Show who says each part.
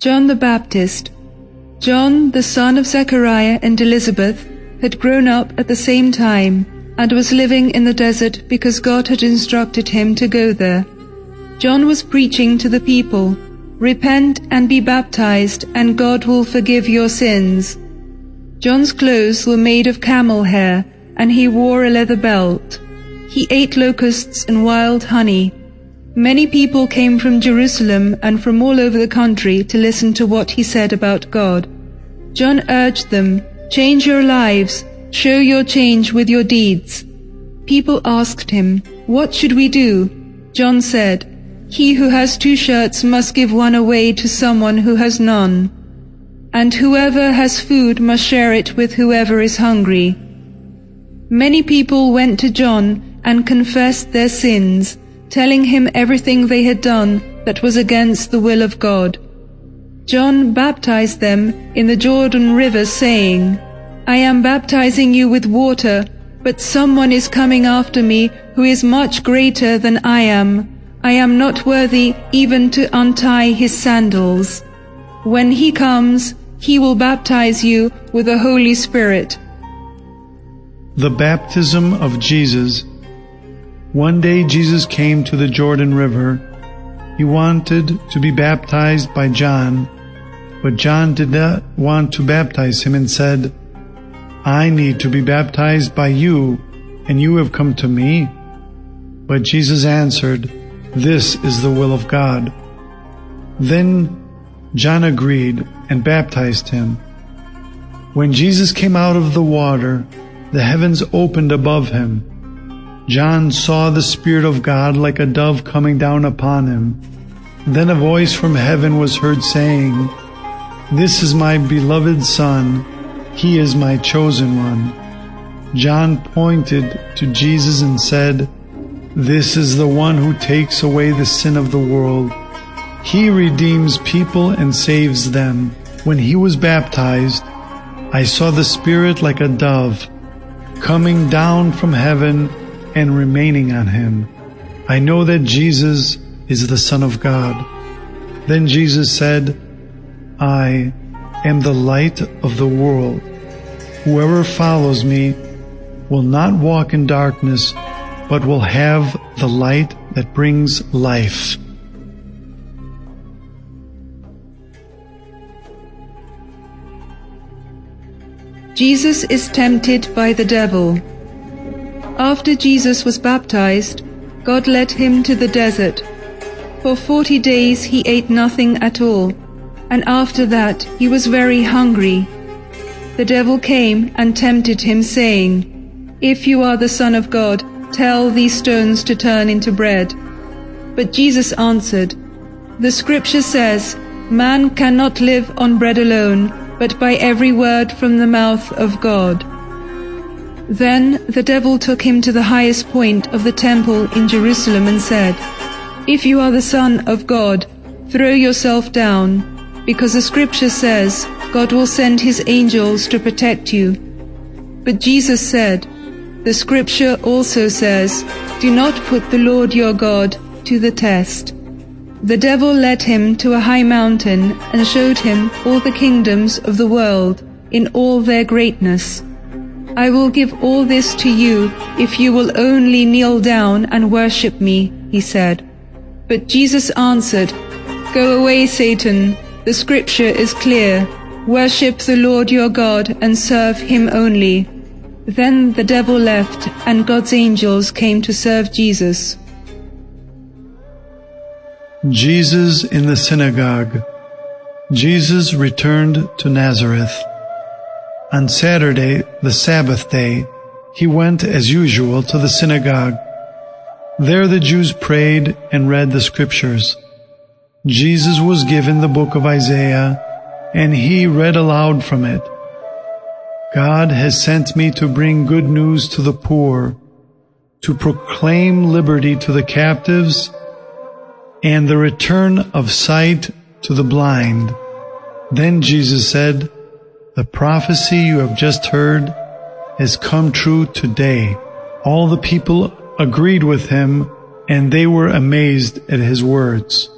Speaker 1: John the Baptist. John, the son of Zechariah and Elizabeth, had grown up at the same time and was living in the desert because God had instructed him to go there. John was preaching to the people, Repent and be baptized, and God will forgive your sins. John's clothes were made of camel hair, and he wore a leather belt. He ate locusts and wild honey. Many people came from Jerusalem and from all over the country to listen to what he said about God. John urged them, Change your lives, show your change with your deeds. People asked him, What should we do? John said, He who has two shirts must give one away to someone who has none. And whoever has food must share it with whoever is hungry. Many people went to John and confessed their sins telling him everything they had done that was against the will of God. John baptized them in the Jordan River, saying, I am baptizing you with water, but someone is coming after me who is much greater than I am. I am not worthy even to untie his sandals. When he comes, he will baptize you with the Holy Spirit.
Speaker 2: The baptism of Jesus one day Jesus came to the Jordan River. He wanted to be baptized by John, but John did not want to baptize him and said, I need to be baptized by you, and you have come to me. But Jesus answered, This is the will of God. Then John agreed and baptized him. When Jesus came out of the water, the heavens opened above him John saw the Spirit of God like a dove coming down upon him. Then a voice from heaven was heard saying, This is my beloved Son, he is my chosen one. John pointed to Jesus and said, This is the one who takes away the sin of the world. He redeems people and saves them. When he was baptized, I saw the Spirit like a dove coming down from heaven and remaining on him. I know that Jesus is the Son of God. Then Jesus said, I am the light of the world. Whoever follows me will not walk in darkness, but will have the light that brings life.
Speaker 1: Jesus is tempted by the devil. After Jesus was baptized, God led him to the desert. For forty days he ate nothing at all, and after that he was very hungry. The devil came and tempted him, saying, If you are the Son of God, tell these stones to turn into bread. But Jesus answered, The scripture says, Man cannot live on bread alone, but by every word from the mouth of God. Then the devil took him to the highest point of the temple in Jerusalem and said, If you are the Son of God, throw yourself down, because the scripture says, God will send his angels to protect you. But Jesus said, The scripture also says, Do not put the Lord your God to the test. The devil led him to a high mountain and showed him all the kingdoms of the world in all their greatness. I will give all this to you if you will only kneel down and worship me, he said. But Jesus answered, Go away, Satan. The scripture is clear. Worship the Lord your God and serve him only. Then the devil left, and God's angels came to serve Jesus.
Speaker 2: Jesus in the synagogue. Jesus returned to Nazareth. On Saturday, the Sabbath day, he went as usual to the synagogue. There the Jews prayed and read the scriptures. Jesus was given the book of Isaiah, and he read aloud from it. God has sent me to bring good news to the poor, to proclaim liberty to the captives, and the return of sight to the blind. Then Jesus said, the prophecy you have just heard has come true today. All the people agreed with him and they were amazed at his words.